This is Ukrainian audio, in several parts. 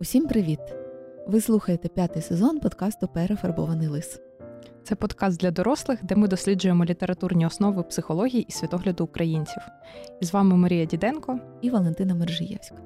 Усім привіт! Ви слухаєте п'ятий сезон подкасту Перефарбований лис. Це подкаст для дорослих, де ми досліджуємо літературні основи психології і світогляду українців. І з вами Марія Діденко і Валентина Мержиєвська.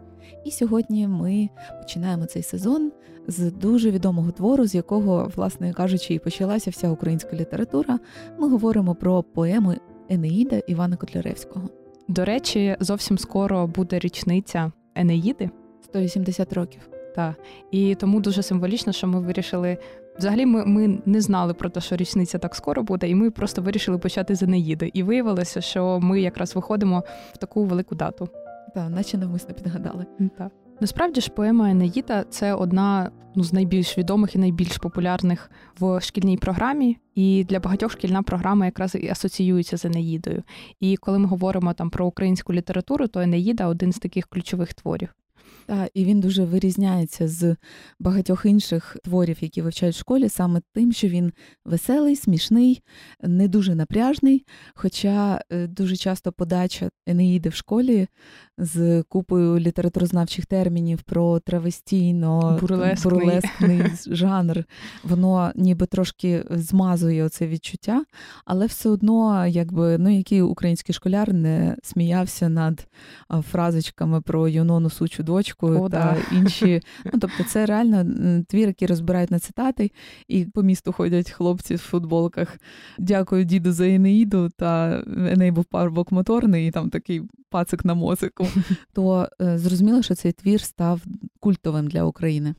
І сьогодні ми починаємо цей сезон з дуже відомого твору, з якого, власне кажучи, і почалася вся українська література. Ми говоримо про поему Енеїда Івана Котляревського. До речі, зовсім скоро буде річниця Енеїди. 180 років. Так. І тому дуже символічно, що ми вирішили. Взагалі, ми ми не знали про те, що річниця так скоро буде, і ми просто вирішили почати з Енеїди. І виявилося, що ми якраз виходимо в таку велику дату. Так, наче навмисно підгадали. Так. Насправді ж поема Енеїда це одна ну, з найбільш відомих і найбільш популярних в шкільній програмі. І для багатьох шкільна програма якраз і асоціюється з Енеїдою. І коли ми говоримо там про українську літературу, то Енеїда один з таких ключових творів. Так, і він дуже вирізняється з багатьох інших творів, які вивчають в школі, саме тим, що він веселий, смішний, не дуже напряжний. Хоча е, дуже часто подача Енеїди в школі з купою літературознавчих термінів про травестійно бурлескний. бурлескний жанр, воно ніби трошки змазує оце відчуття, але все одно, якби ну який український школяр не сміявся над фразочками про юнону сучу дочку О, та да. інші. Ну тобто, це реально твір, який розбирають на цитати, і по місту ходять хлопці в футболках. Дякую, діду, за Енеїду, та Еней був парубок моторний, і там такий пацик на мозику. То е, зрозуміло, що цей твір став культовим для України.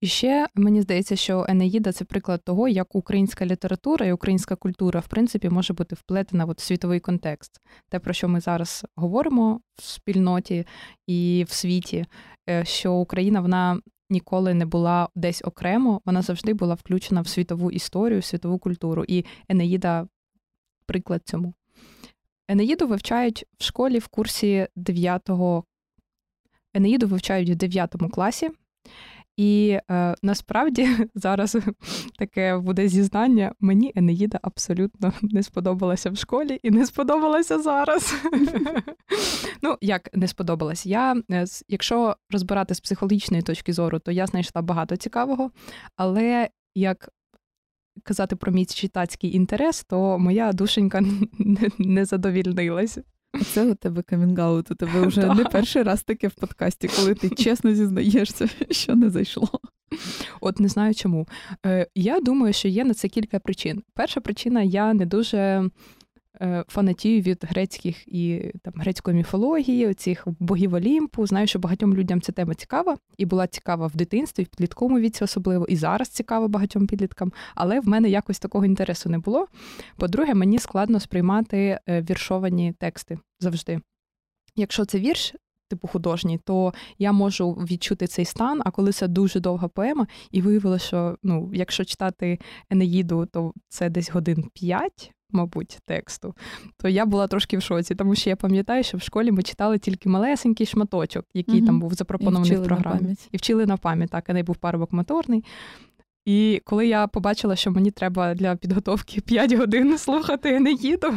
І ще мені здається, що Енеїда це приклад того, як українська література і українська культура в принципі може бути вплетена в світовий контекст. Те, про що ми зараз говоримо в спільноті і в світі, е, що Україна вона ніколи не була десь окремо, вона завжди була включена в світову історію, світову культуру. І Енеїда приклад цьому. Енеїду вивчають в школі в курсі 9 Енеїду вивчають в 9 класі. І е, насправді зараз таке буде зізнання. Мені Енеїда абсолютно не сподобалася в школі і не сподобалася зараз. Ну, як не сподобалась? Я, е, якщо розбирати з психологічної точки зору, то я знайшла багато цікавого, але як казати про мій читацький інтерес, то моя душенька не задовільнилась. Це у тебе камінгаут, у тебе вже не перший раз таке в подкасті, коли ти чесно зізнаєшся, що не зайшло. От не знаю чому. Е, Я думаю, що є на це кілька причин. Перша причина я не дуже фанатію від грецьких і там грецької міфології, цих богів Олімпу. Знаю, що багатьом людям ця тема цікава і була цікава в дитинстві, в підлітковому віці, особливо, і зараз цікава багатьом підліткам. Але в мене якось такого інтересу не було. По-друге, мені складно сприймати е, віршовані тексти завжди. Якщо це вірш. Типу художній, то я можу відчути цей стан. А коли це дуже довга поема, і виявилося, що ну, якщо читати Енеїду, то це десь годин п'ять мабуть, тексту, то я була трошки в шоці, тому що я пам'ятаю, що в школі ми читали тільки малесенький шматочок, який угу. там був запропонований в програмі. І вчили на пам'ять, так, а не був парубок моторний. І коли я побачила, що мені треба для підготовки 5 годин слухати Енеїду,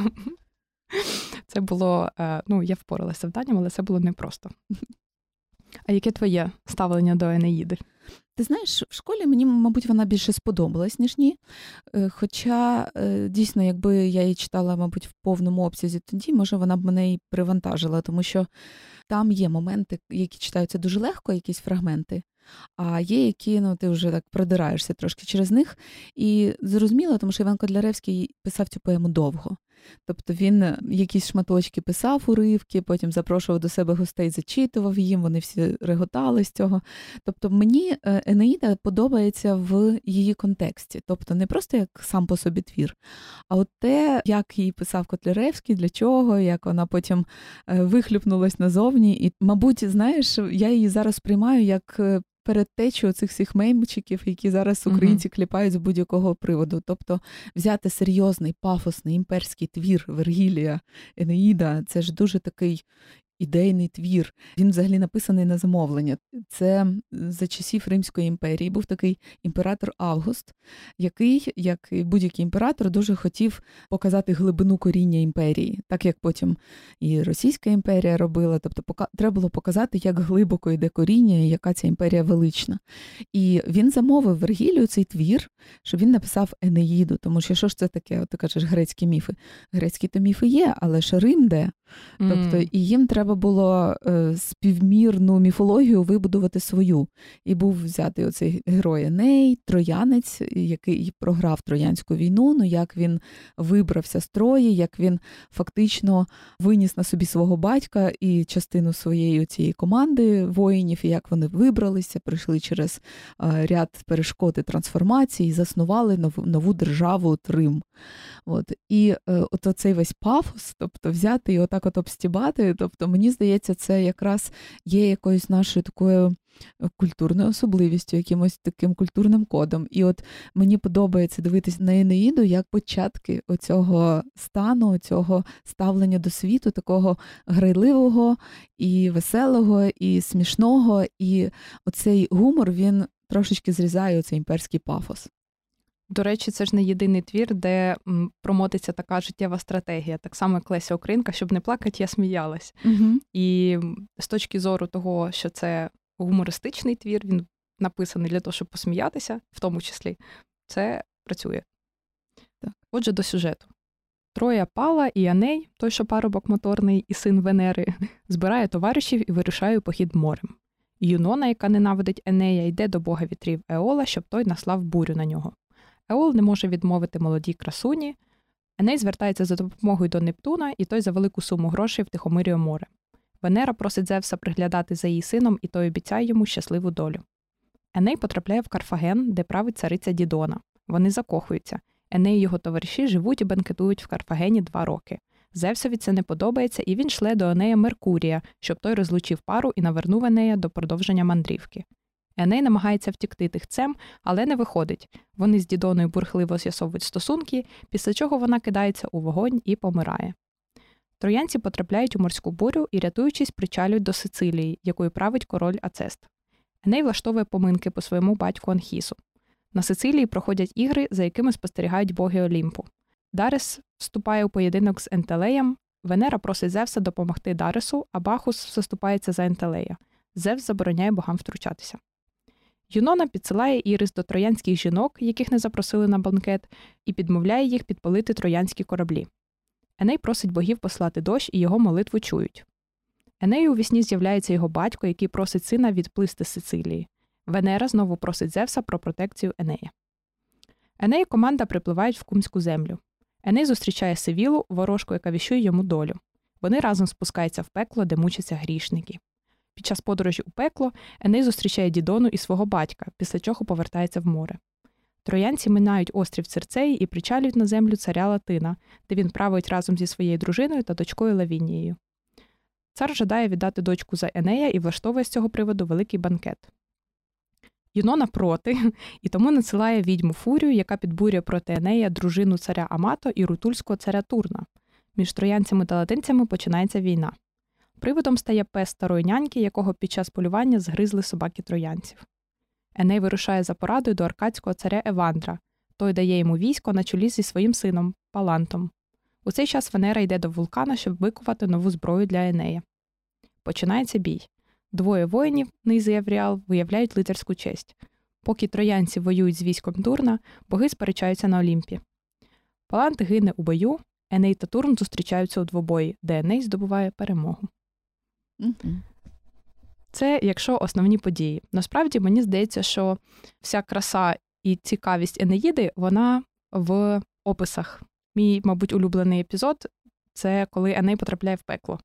це було, е, ну, я впоралася з завданням, але це було непросто. А яке твоє ставлення до Енеїди? Ти знаєш, в школі мені, мабуть, вона більше сподобалась, ніж ні. Е, хоча, е, дійсно, якби я її читала, мабуть, в повному обсязі, тоді, може, вона б мене і привантажила, тому що там є моменти, які читаються дуже легко, якісь фрагменти, а є, які ну, ти вже так продираєшся трошки через них. І зрозуміло, тому що Іван Кодляревський писав цю поему довго. Тобто він е, якісь шматочки писав уривки, потім запрошував до себе гостей, зачитував їм, вони всі реготали з цього. Тобто мені е, Енеїда подобається в її контексті, тобто не просто як сам по собі твір, а от те, як її писав Котляревський, для чого, як вона потім е, вихлюпнулась назовні. І, мабуть, знаєш, я її зараз приймаю як передтечу цих всіх меймчиків, які зараз українці uh-huh. кліпають з будь-якого приводу. Тобто взяти серйозний, пафосний імперський твір Вергілія, Енеїда, це ж дуже такий ідейний твір. Він взагалі написаний на замовлення. Це за часів Римської імперії був такий імператор Август, який, як і будь-який імператор, дуже хотів показати глибину коріння імперії, так як потім і Російська імперія робила. Тобто, треба було показати, як глибоко йде коріння і яка ця імперія велична. І він замовив Вергілію цей твір, щоб він написав Енеїду, тому що що ж це таке? От ти кажеш, грецькі міфи. Грецькі то міфи є, але ж Рим де. Тобто, і їм треба було е, співмірну міфологію вибудувати свою. І був взятий оцей герой Еней, троянець, який програв Троянську війну. Ну як він вибрався з Трої, як він фактично виніс на собі свого батька і частину своєї цієї команди воїнів, і як вони вибралися, пройшли через е, ряд перешкод і трансформацій, і заснували нову нову державу Рим. От. І е, от цей весь пафос, тобто взяти і отак от обстібати, тобто мені здається, це якраз є якоюсь нашою такою е, культурною особливістю, якимось таким культурним кодом. І от мені подобається дивитися на Енеїду як початки оцього стану, цього ставлення до світу, такого грайливого і веселого, і смішного. І оцей гумор він трошечки зрізає оцей імперський пафос. До речі, це ж не єдиний твір, де промотиться така життєва стратегія, так само як Леся Українка, щоб не плакати, я сміялась. Угу. І з точки зору того, що це гумористичний твір, він написаний для того, щоб посміятися, в тому числі, це працює. Так. Отже, до сюжету. Троя Пала і Аней, той, що парубок моторний і син Венери, збирає товаришів і вирушає у похід морем. Юнона, яка ненавидить Енея, йде до бога вітрів Еола, щоб той наслав бурю на нього. Еол не може відмовити молодій красуні. Еней звертається за допомогою до Нептуна, і той за велику суму грошей втихомирює море. Венера просить Зевса приглядати за її сином, і той обіцяє йому щасливу долю. Еней потрапляє в Карфаген, де править цариця Дідона. Вони закохуються. Еней і його товариші живуть і бенкетують в Карфагені два роки. Зевсові це не подобається, і він шле до Енея Меркурія, щоб той розлучив пару і навернув Енея до продовження мандрівки. Еней намагається втікти тихцем, але не виходить. Вони з Дідоною бурхливо з'ясовують стосунки, після чого вона кидається у вогонь і помирає. Троянці потрапляють у морську бурю і, рятуючись, причалюють до Сицилії, якою править король Ацест. Еней влаштовує поминки по своєму батьку Анхісу. На Сицилії проходять ігри, за якими спостерігають боги Олімпу. Дарес вступає у поєдинок з Ентелеєм. Венера просить Зевса допомогти Даресу, а Бахус заступається за Ентелея. Зевс забороняє богам втручатися. Юнона підсилає Ірис до троянських жінок, яких не запросили на банкет, і підмовляє їх підпалити троянські кораблі. Еней просить богів послати дощ і його молитву чують. Енею у вісні з'являється його батько, який просить сина відплисти з Сицилії. Венера знову просить Зевса про протекцію Енея. Еней і команда припливають в кумську землю. Еней зустрічає Севілу, ворожку, яка віщує йому долю. Вони разом спускаються в пекло, де мучаться грішники. Під час подорожі у пекло Еней зустрічає Дідону і свого батька, після чого повертається в море. Троянці минають острів Церцеї і причалюють на землю царя Латина, де він править разом зі своєю дружиною та дочкою Лавінією. Цар жадає віддати дочку за Енея і влаштовує з цього приводу великий банкет. Юнона проти і тому надсилає відьму Фурію, яка підбурює проти Енея дружину царя Амато і рутульського царя Турна. Між троянцями та латинцями починається війна. Приводом стає пес старої няньки, якого під час полювання згризли собаки троянців. Еней вирушає за порадою до аркадського царя Евандра. Той дає йому військо на чолі зі своїм сином Палантом. У цей час Венера йде до вулкана, щоб викувати нову зброю для Енея. Починається бій. Двоє воїнів, Низ і Евріал, виявляють лицарську честь. Поки троянці воюють з військом Турна, боги сперечаються на Олімпі. Палант гине у бою, Еней та Турн зустрічаються у двобої, де Еней здобуває перемогу. Це якщо основні події. Насправді мені здається, що вся краса і цікавість Енеїди, вона в описах. Мій, мабуть, улюблений епізод це коли Еней потрапляє в пекло.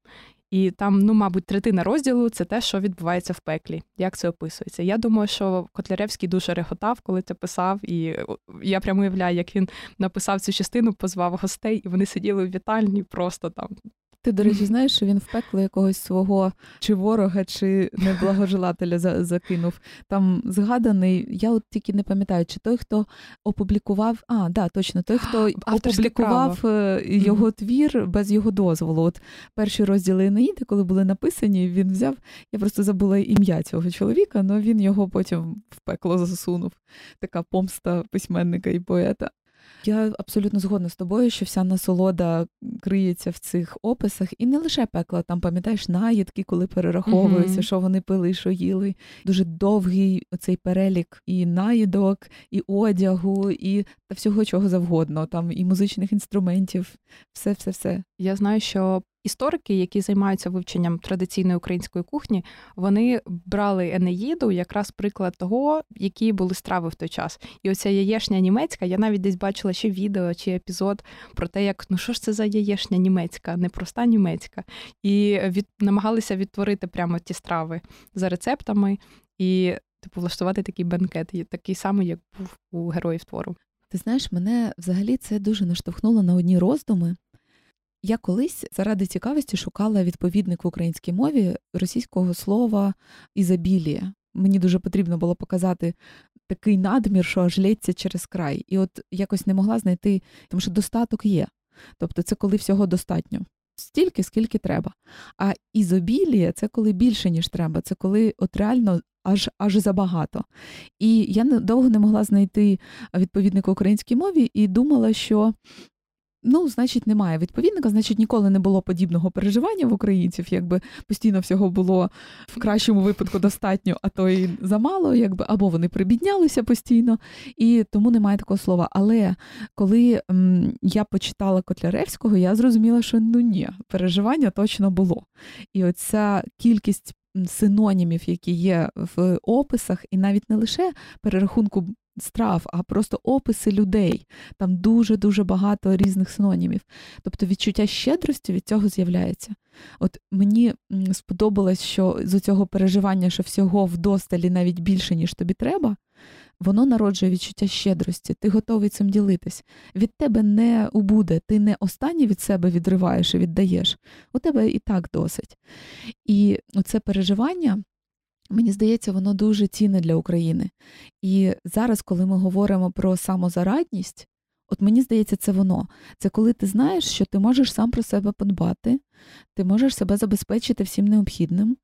І там, ну, мабуть, третина розділу це те, що відбувається в пеклі, як це описується. Я думаю, що Котляревський дуже реготав, коли це писав, і я прямо уявляю, як він написав цю частину, позвав гостей, і вони сиділи у вітальні, просто там Ти, до речі, знаєш, що він в пекло якогось свого чи ворога, чи неблагожелателя закинув. Там згаданий, я от тільки не пам'ятаю, чи той, хто опублікував, а, да, точно, той, хто опублікував право. Е, його твір без його дозволу. От перші розділи Енеїди, коли були написані, він взяв. Я просто забула ім'я цього чоловіка, але він його потім в пекло засунув. Така помста письменника і поета. Я абсолютно згодна з тобою, що вся насолода криється в цих описах, і не лише пекла, там пам'ятаєш наїдки, коли перераховуються, mm-hmm. що вони пили, що їли. Дуже довгий оцей перелік і наїдок, і одягу, і та всього чого завгодно. Там і музичних інструментів, все, все, все. Я знаю, що Історики, які займаються вивченням традиційної української кухні, вони брали Енеїду якраз приклад того, які були страви в той час. І оця яєшня німецька, я навіть десь бачила ще відео чи епізод про те, як ну що ж це за яєшня німецька, непроста німецька. І від намагалися відтворити прямо ті страви за рецептами і типу влаштувати такий бенкет, такий самий, як був у героїв твору. Ти знаєш, мене взагалі це дуже наштовхнуло на одні роздуми. Я колись заради цікавості шукала відповідник в українській мові російського слова ізобілія. Мені дуже потрібно було показати такий надмір, що аж лється через край. І от якось не могла знайти, тому що достаток є. Тобто це коли всього достатньо. Стільки, скільки треба. А ізобілія це коли більше, ніж треба, це коли от реально аж аж забагато. І я довго не могла знайти відповідник українській мові і думала, що Ну, значить, немає відповідника, значить, ніколи не було подібного переживання в українців, якби постійно всього було в кращому випадку достатньо, а то й замало, якби або вони прибіднялися постійно, і тому немає такого слова. Але коли м, я почитала Котляревського, я зрозуміла, що ну ні, переживання точно було. І оця кількість синонімів, які є в описах, і навіть не лише перерахунку страв, а просто описи людей. Там дуже-дуже багато різних синонімів. Тобто відчуття щедрості від цього з'являється. От мені сподобалось, що з цього переживання, що всього вдосталі навіть більше, ніж тобі треба, воно народжує відчуття щедрості, ти готовий цим ділитись. Від тебе не убуде, ти не останнє від себе відриваєш і віддаєш. У тебе і так досить. І це переживання Мені здається, воно дуже цінне для України. І зараз, коли ми говоримо про самозарадність, от мені здається, це воно. Це коли ти знаєш, що ти можеш сам про себе подбати, ти можеш себе забезпечити всім необхідним,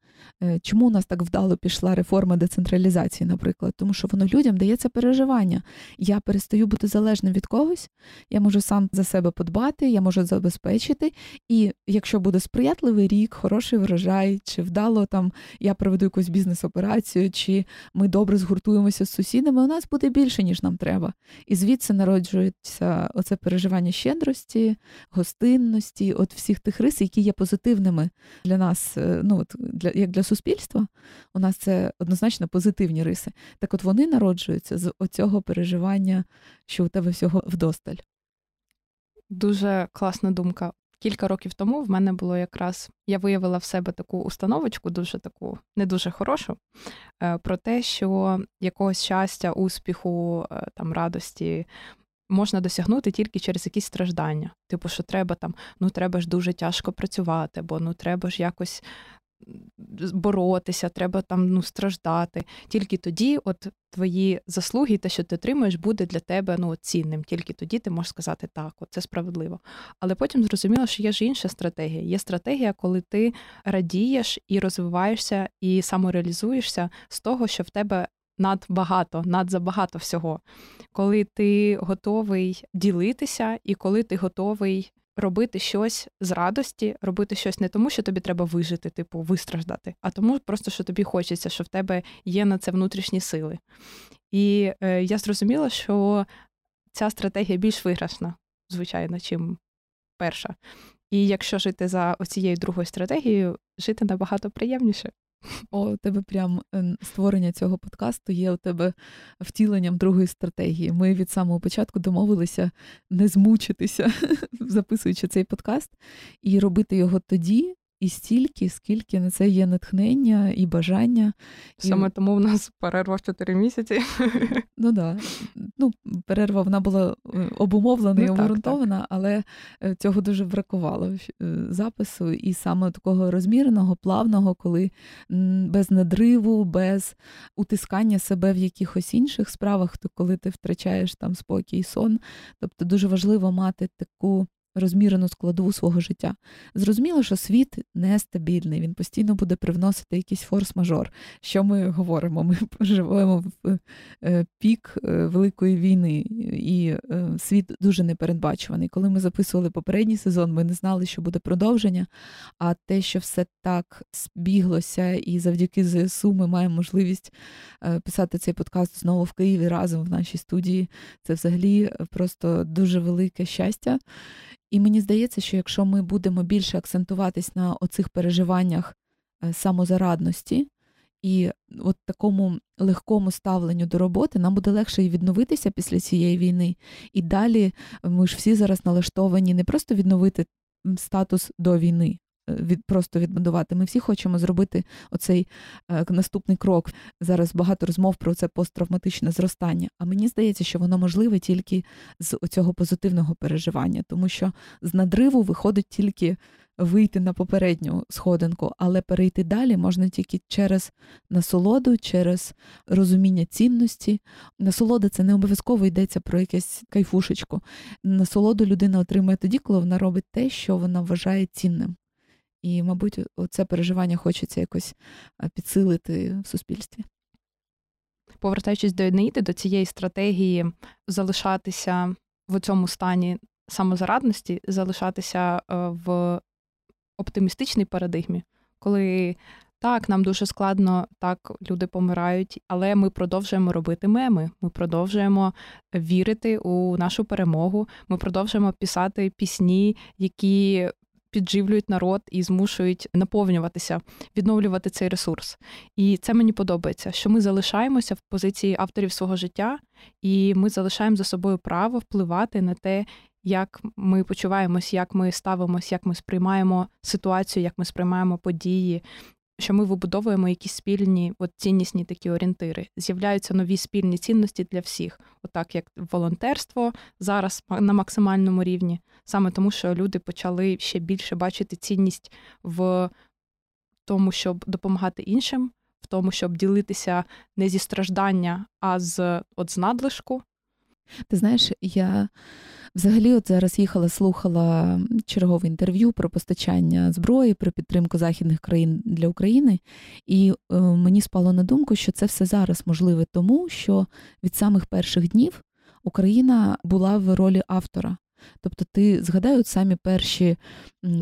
чому у нас так вдало пішла реформа децентралізації, наприклад? Тому що воно людям дається переживання. Я перестаю бути залежним від когось, я можу сам за себе подбати, я можу забезпечити. І якщо буде сприятливий рік, хороший врожай, чи вдало там я проведу якусь бізнес-операцію, чи ми добре згуртуємося з сусідами, у нас буде більше, ніж нам треба. І звідси народжується оце переживання щедрості, гостинності, от всіх тих рис, які є позитивними для нас, е, ну от для як для суспільства, у нас це однозначно позитивні риси. Так от вони народжуються з оцього переживання, що у тебе всього вдосталь. Дуже класна думка. Кілька років тому в мене було якраз я виявила в себе таку установочку, дуже таку не дуже хорошу, е, про те, що якогось щастя, успіху, е, там радості можна досягнути тільки через якісь страждання. Типу, що треба там, ну треба ж дуже тяжко працювати, бо ну треба ж якось боротися, треба там ну, страждати. Тільки тоді, от твої заслуги, те, що ти отримуєш, буде для тебе ну, цінним. Тільки тоді ти можеш сказати так, от це справедливо. Але потім зрозуміло, що є ж інша стратегія. Є стратегія, коли ти радієш і розвиваєшся, і самореалізуєшся з того, що в тебе. Надбагато, надзабагато всього, коли ти готовий ділитися, і коли ти готовий робити щось з радості, робити щось не тому, що тобі треба вижити, типу вистраждати, а тому просто, що тобі хочеться, що в тебе є на це внутрішні сили. І е, я зрозуміла, що ця стратегія більш виграшна, звичайно, чим перша. І якщо жити за оцією другою стратегією, жити набагато приємніше. О, у тебе прям ем, створення цього подкасту є у тебе втіленням другої стратегії. Ми від самого початку домовилися не змучитися, записуючи цей подкаст, і робити його тоді, і стільки, скільки на це є натхнення і бажання. Саме і... тому в нас перерва в 4 місяці. Ну да. Ну, перерва вона була е, обумовлена і ну, обґрунтована, але е, цього дуже бракувало е, запису, і саме такого розміреного, плавного, коли без надриву, без утискання себе в якихось інших справах, то коли ти втрачаєш там спокій, сон. Тобто дуже важливо мати таку розмірену складову свого життя. Зрозуміло, що світ нестабільний, він постійно буде привносити якийсь форс-мажор. Що ми говоримо? Ми живемо в е, пік е, великої війни, і е, світ дуже непередбачуваний. Коли ми записували попередній сезон, ми не знали, що буде продовження. А те, що все так збіглося, і завдяки ЗСУ ми маємо можливість писати цей подкаст знову в Києві разом в нашій студії. Це взагалі просто дуже велике щастя. І мені здається, що якщо ми будемо більше акцентуватись на оцих переживаннях е, самозарадності і от такому легкому ставленню до роботи, нам буде легше і відновитися після цієї війни. І далі ми ж всі зараз налаштовані не просто відновити статус до війни, від просто відбудувати. Ми всі хочемо зробити оцей е, наступний крок. Зараз багато розмов про це посттравматичне зростання. А мені здається, що воно можливе тільки з цього позитивного переживання, тому що з надриву виходить тільки вийти на попередню сходинку, але перейти далі можна тільки через насолоду, через розуміння цінності. Насолода це не обов'язково йдеться про якесь кайфушечку. Насолоду людина отримує тоді, коли вона робить те, що вона вважає цінним. І, мабуть, це переживання хочеться якось підсилити в суспільстві. Повертаючись до Енеїди, до цієї стратегії залишатися в цьому стані самозарадності, залишатися е, в оптимістичній парадигмі, коли так, нам дуже складно, так люди помирають, але ми продовжуємо робити меми. Ми продовжуємо вірити у нашу перемогу. Ми продовжуємо писати пісні, які підживлюють народ і змушують наповнюватися, відновлювати цей ресурс. І це мені подобається, що ми залишаємося в позиції авторів свого життя, і ми залишаємо за собою право впливати на те, як ми почуваємось, як ми ставимось, як ми сприймаємо ситуацію, як ми сприймаємо події. Що ми вибудовуємо якісь спільні от ціннісні такі орієнтири. З'являються нові спільні цінності для всіх, отак як волонтерство зараз на максимальному рівні, саме тому, що люди почали ще більше бачити цінність в тому, щоб допомагати іншим, в тому, щоб ділитися не зі страждання, а з от з надлишку. Ти знаєш, я взагалі от зараз їхала, слухала чергове інтерв'ю про постачання зброї, про підтримку західних країн для України, і е, мені спало на думку, що це все зараз можливе тому, що від самих перших днів Україна була в ролі автора. Тобто, ти згадай от самі перші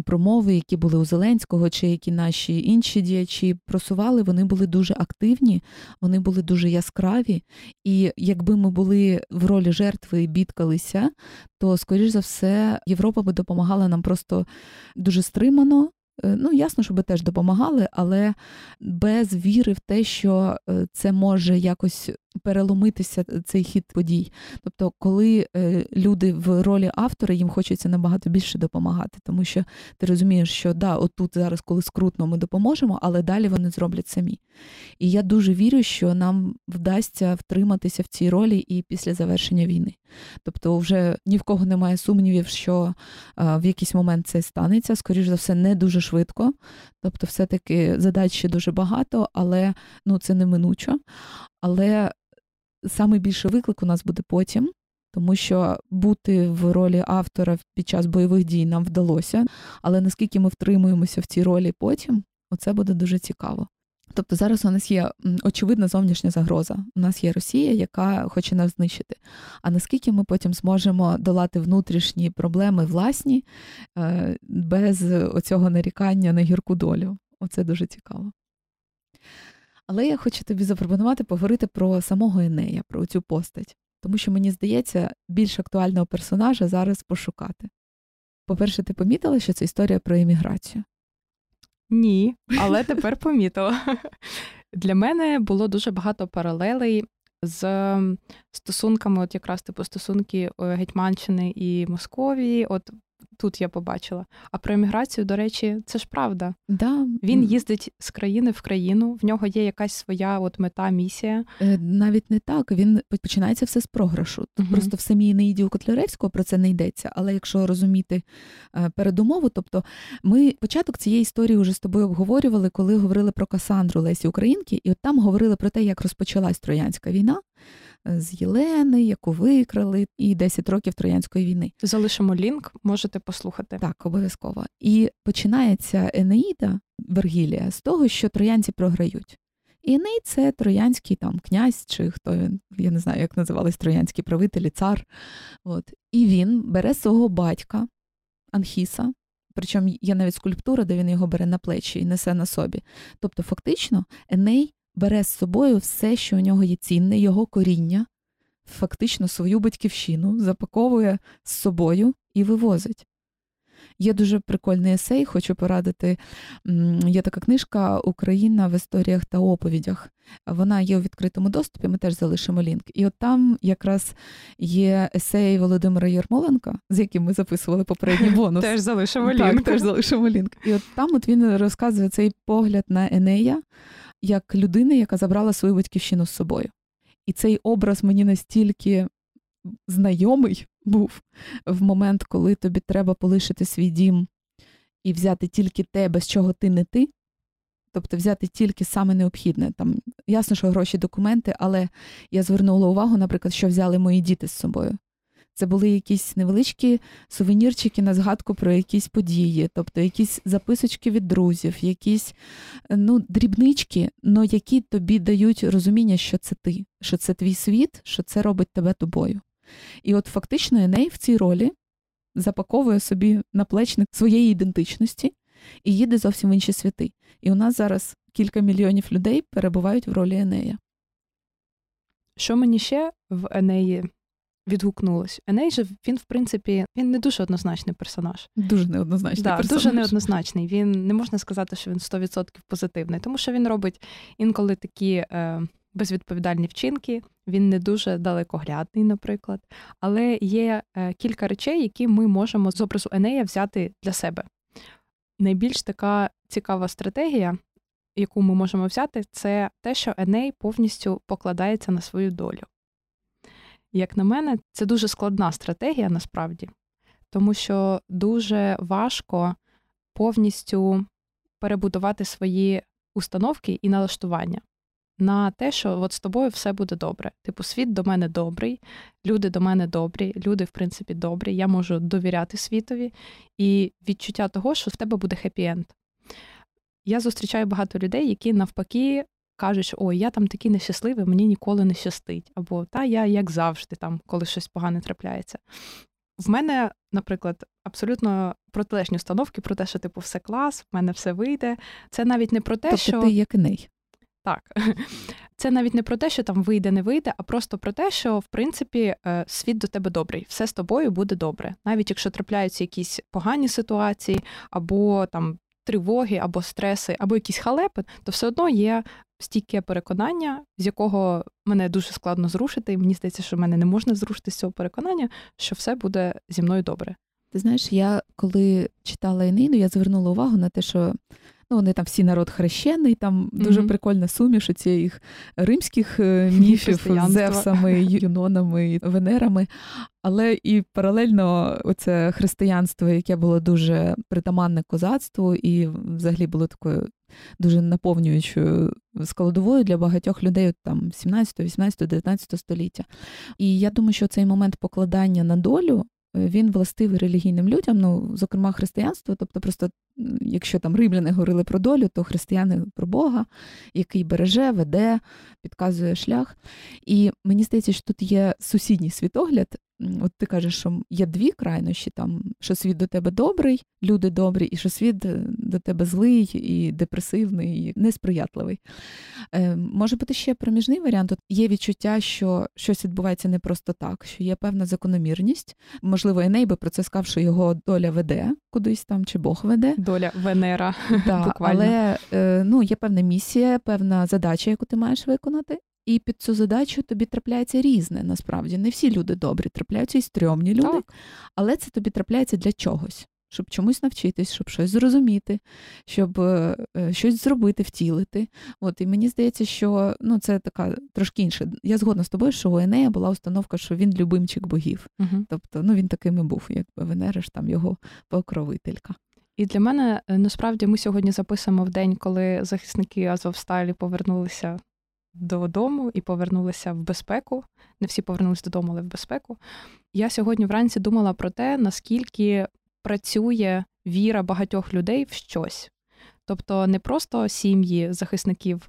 промови, які були у Зеленського, чи які наші інші діячі просували, вони були дуже активні, вони були дуже яскраві. І якби ми були в ролі жертви і бідкалися, то, скоріш за все, Європа би допомагала нам просто дуже стримано. Е, ну, ясно, що би теж допомагали, але без віри в те, що е, це може якось переломитися цей хід подій. Тобто, коли е, люди в ролі автора, їм хочеться набагато більше допомагати, тому що ти розумієш, що да, отут зараз, коли скрутно, ми допоможемо, але далі вони зроблять самі. І я дуже вірю, що нам вдасться втриматися в цій ролі і після завершення війни. Тобто, вже ні в кого немає сумнівів, що е, в якийсь момент це станеться, скоріш за все, не дуже швидко. Тобто, все-таки задач ще дуже багато, але ну це неминучо. Але саме більше виклик у нас буде потім, тому що бути в ролі автора під час бойових дій нам вдалося. Але наскільки ми втримуємося в цій ролі потім, оце буде дуже цікаво. Тобто зараз у нас є очевидна зовнішня загроза. У нас є Росія, яка хоче нас знищити. А наскільки ми потім зможемо долати внутрішні проблеми власні е, без оцього нарікання на гірку долю? Оце дуже цікаво. Але я хочу тобі запропонувати поговорити про самого Енея, про цю постать, тому що мені здається, більш актуального персонажа зараз пошукати. По-перше, ти помітила, що це історія про еміграцію? Ні, але тепер помітила. Для мене було дуже багато паралелей з стосунками, от якраз типу стосунки е, Гетьманщини і Московії. От тут я побачила. А про еміграцію, до речі, це ж правда. Да. Він їздить з країни в країну, в нього є якась своя от мета, місія. Е, навіть не так. Він починається все з програшу. Угу. Просто в самій Неїді у Котляревського про це не йдеться. Але якщо розуміти е, передумову, тобто ми початок цієї історії вже з тобою обговорювали, коли говорили про Касандру Лесі Українки, і от там говорили про те, як розпочалась Троянська війна з Єлени, яку викрали, і 10 років Троянської війни. Залишимо лінк, можете послухати. Так, обов'язково. І починається Енеїда Вергілія з того, що троянці програють. І Еней – це троянський там князь, чи хто він, я не знаю, як називались троянські правителі, цар. От. І він бере свого батька Анхіса. Причому є навіть скульптура, де він його бере на плечі і несе на собі. Тобто, фактично, Еней бере з собою все, що у нього є цінне, його коріння, фактично свою батьківщину, запаковує з собою і вивозить. Є дуже прикольний есей, хочу порадити. Є така книжка Україна в історіях та оповідях. Вона є у відкритому доступі, ми теж залишимо лінк. І от там якраз є есей Володимира Єрмоленка, з яким ми записували попередній бонус. Теж залишимо лінк. Так, теж залишимо лінк. І от там от він розказує цей погляд на Енея як людини, яка забрала свою батьківщину з собою. І цей образ мені настільки знайомий був в момент, коли тобі треба полишити свій дім і взяти тільки те, без чого ти не ти. Тобто взяти тільки саме необхідне. Там ясно, що гроші, документи, але я звернула увагу, наприклад, що взяли мої діти з собою. Це були якісь невеличкі сувенірчики на згадку про якісь події, тобто якісь записочки від друзів, якісь ну, дрібнички, но які тобі дають розуміння, що це ти, що це твій світ, що це робить тебе тобою. І от фактично Еней в цій ролі запаковує собі наплечник своєї ідентичності і їде зовсім в інші світи. І у нас зараз кілька мільйонів людей перебувають в ролі Енея. Що мені ще в Енеї відгукнулось. Еней же він, в принципі, він не дуже однозначний персонаж. Дуже неоднозначний да, персонаж. Дуже неоднозначний. Він не можна сказати, що він 100% позитивний, тому що він робить інколи такі е, безвідповідальні вчинки. Він не дуже далекоглядний, наприклад. Але є е, кілька речей, які ми можемо з образу Енея взяти для себе. Найбільш така цікава стратегія, яку ми можемо взяти, це те, що Еней повністю покладається на свою долю. Як на мене, це дуже складна стратегія насправді, тому що дуже важко повністю перебудувати свої установки і налаштування на те, що от з тобою все буде добре. Типу, світ до мене добрий, люди до мене добрі, люди, в принципі, добрі. Я можу довіряти світові і відчуття того, що в тебе буде хеппі-енд. Я зустрічаю багато людей, які навпаки кажуть, що ой, я там такий нещасливий, мені ніколи не щастить. Або та я як завжди, там, коли щось погане трапляється. В мене, наприклад, абсолютно протилежні установки про те, що типу все клас, в мене все вийде. Це навіть не про те, тобто що ти як ней. Так, це навіть не про те, що там вийде, не вийде, а просто про те, що в принципі е, світ до тебе добрий, все з тобою буде добре. Навіть якщо трапляються якісь погані ситуації, або там тривоги, або стреси, або якісь халепи, то все одно є стійке переконання, з якого мене дуже складно зрушити, і мені здається, що мене не можна зрушити з цього переконання, що все буде зі мною добре. Ти знаєш, я коли читала Енейду, я звернула увагу на те, що ну, вони там всі народ хрещений, там mm-hmm. дуже прикольна суміш цих римських е, міфів з Зевсами, Юнонами, Венерами. Але і паралельно оце християнство, яке було дуже притаманне козацтву, і взагалі було такою дуже наповнюючою складовою для багатьох людей там 17, 18, 19 століття. І я думаю, що цей момент покладання на долю. Він властивий релігійним людям, ну, зокрема, християнство. Тобто, просто якщо там римляни говорили про долю, то християни про Бога, який береже, веде, підказує шлях. І мені здається, що тут є сусідній світогляд, От ти кажеш, що є дві крайнощі, там, що світ до тебе добрий, люди добрі, і що світ е, до тебе злий, і депресивний, і несприятливий. Е, Може бути ще проміжний варіант. От Є відчуття, що щось відбувається не просто так, що є певна закономірність. Можливо, Еней би про це сказав, що його доля веде кудись там, чи Бог веде. Доля Венера. Да, буквально. Але е, ну, є певна місія, певна задача, яку ти маєш виконати. І під цю задачу тобі трапляється різне. Насправді не всі люди добрі, трапляються і стрьомні люди, Так. але це тобі трапляється для чогось. Щоб чомусь навчитись, щоб щось зрозуміти, щоб е, е, щось зробити, втілити. От і мені здається, що ну це така трошки інше. Я згодна з тобою, що у Енея була установка, що він любимчик богів. Угу. Тобто, ну він таким і був, якби Венера ж там його покровителька. І для мене е, насправді ми сьогодні записуємо в день, коли захисники Азовсталі повернулися додому і повернулися в безпеку. Не всі повернулися додому, але в безпеку. Я сьогодні вранці думала про те, наскільки працює віра багатьох людей в щось. Тобто не просто сім'ї захисників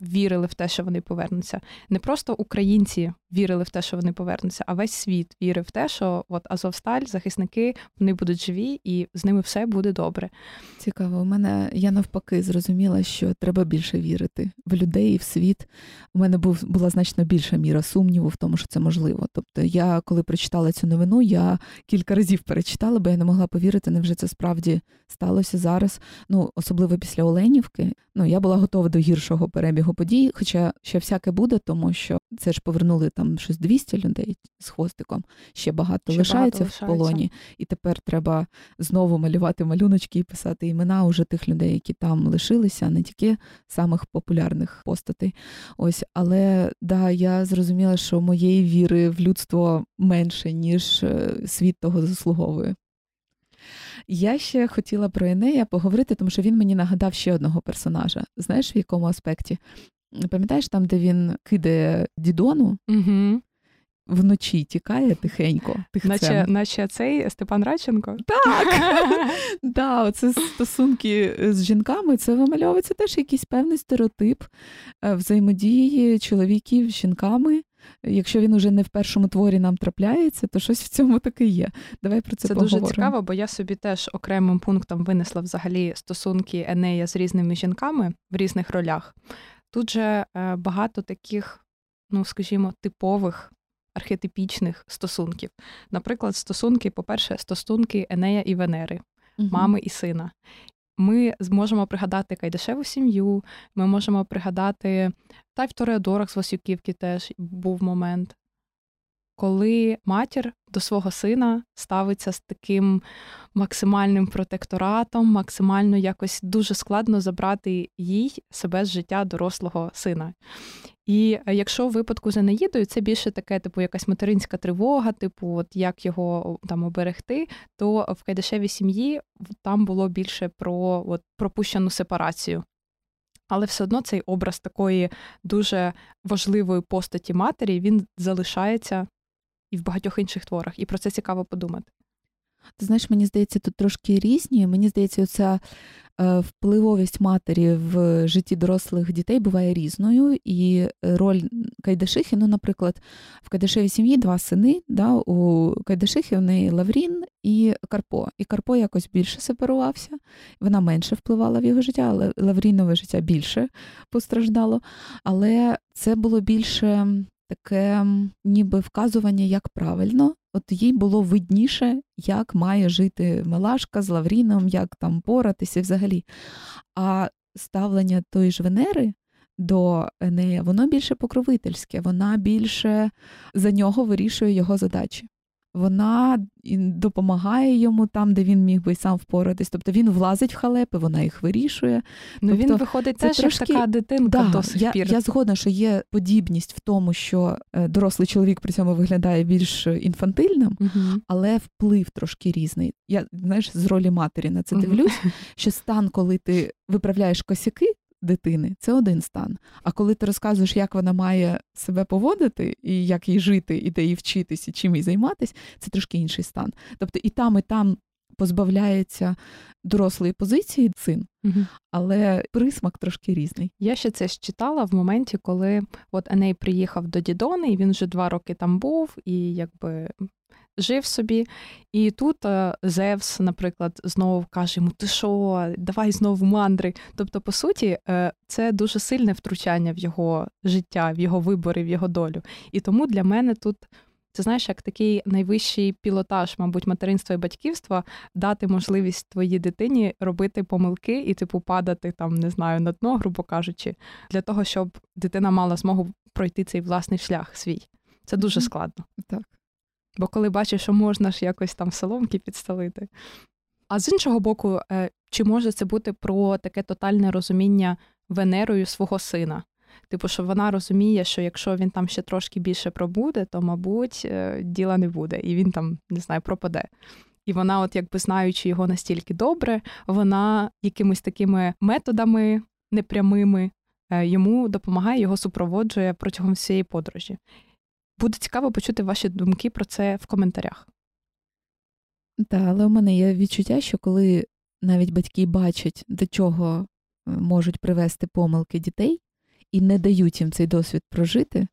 вірили в те, що вони повернуться, не просто українці вірили в те, що вони повернуться, а весь світ вірив в те, що от Азовсталь, захисники, вони будуть живі і з ними все буде добре. Цікаво, у мене я навпаки зрозуміла, що треба більше вірити в людей і в світ. У мене був була значно більша міра сумніву в тому, що це можливо. Тобто, я коли прочитала цю новину, я кілька разів перечитала, бо я не могла повірити, невже це справді сталося зараз. Ну, особливо після Оленівки. Ну я була готова до гіршого перебігу подій, хоча ще всяке буде, тому що це ж повернули там щось 200 людей з хвостиком. Ще багато Ще лишається багато в полоні, і тепер треба знову малювати малюночки і писати імена уже тих людей, які там лишилися, не тільки самих популярних постатей. Ось, але да, я зрозуміла, що моєї віри в людство менше, ніж е, світ того заслуговує. Я ще хотіла про Енея поговорити, тому що він мені нагадав ще одного персонажа. Знаєш, в якому аспекті? Пам'ятаєш там, де він кидає Дідону, Угу. вночі тікає тихенько. Наче, наче цей Степан Радченко. Так, да, оце стосунки з жінками, це вимальовується теж якийсь певний стереотип е, взаємодії чоловіків з жінками. Якщо він уже не в першому творі нам трапляється, то щось в цьому таки є. Давай про це, Це поговоримо. дуже цікаво, бо я собі теж окремим пунктом винесла взагалі стосунки Енея з різними жінками в різних ролях. Тут же е, багато таких, ну скажімо, типових архетипічних стосунків. Наприклад, стосунки, по-перше, стосунки Енея і Венери, угу. мами і сина. Ми зможемо пригадати Кайдашеву сім'ю, ми можемо пригадати, та й в Тореодорах з Васюківки теж був момент, коли матір до свого сина ставиться з таким максимальним протекторатом, максимально якось дуже складно забрати їй себе з життя дорослого сина. І е, якщо в випадку з Енеїдою це більше таке, типу, якась материнська тривога, типу, от як його там оберегти, то в Кайдашевій сім'ї там було більше про от, пропущену сепарацію. Але все одно цей образ такої дуже важливої постаті матері він залишається і в багатьох інших творах. І про це цікаво подумати. Ти знаєш, мені здається, тут трошки різні. Мені здається, ця е, впливовість матері в житті дорослих дітей буває різною. І роль Кайдашихи, ну, наприклад, в Кайдашевій сім'ї два сини. Да, У Кайдашихи в неї Лаврін і Карпо. І Карпо якось більше сепарувався, вона менше впливала в його життя, але Лаврінове життя більше постраждало. Але це було більше таке ніби вказування, як правильно. От їй було видніше, як має жити Мелашка з Лавріном, як там поратися взагалі. А ставлення тої ж Венери до Енея, воно більше покровительське, вона більше за нього вирішує його задачі. Вона допомагає йому там, де він міг би сам впоратись. Тобто він влазить в халепи, вона їх вирішує. Ну він Тобто виходить це теж трошки- як така дитинка Да, до сих я, пір. я згодна, що є подібність в тому, що е, дорослий чоловік при цьому виглядає більш е, інфантильним, Мгм. але вплив трошки різний. Я знаєш, з ролі матері на це дивлюсь, що стан, коли ти виправляєш косяки дитини, це один стан. А коли ти розказуєш, як вона має себе поводити, і як їй жити, і де їй вчитись, і чим їй займатись, це трошки інший стан. Тобто і там, і там позбавляється дорослої позиції син, Мгм. але присмак трошки різний. Я ще це ж читала в моменті, коли от Еней приїхав до Дідони, і він вже два роки там був і якби жив собі. І тут е, Зевс, наприклад, знову каже йому: Ти що, давай знову мандри. Тобто, по суті, е, це дуже сильне втручання в його життя, в його вибори, в його долю. І тому для мене тут Це знаєш, як такий найвищий пілотаж, мабуть, материнства і батьківства, дати можливість твоїй дитині робити помилки і, типу, падати там, не знаю, на дно, грубо кажучи, для того, щоб дитина мала змогу пройти цей власний шлях свій. Це дуже складно. Так. Бо коли бачиш, що можна ж якось там соломки підстелити. А з іншого боку, е, чи може це бути про таке тотальне розуміння Венерою свого сина? Типу, що вона розуміє, що якщо він там ще трошки більше пробуде, то, мабуть, е, діла не буде, і він там, не знаю, пропаде. І вона, от якби знаючи його настільки добре, вона якимись такими методами непрямими е, йому допомагає, його супроводжує протягом всієї подорожі. Буде цікаво почути ваші думки про це в коментарях. Так, але у мене є відчуття, що коли навіть батьки бачать, до чого е, можуть привести помилки дітей, і не дають їм цей досвід прожити,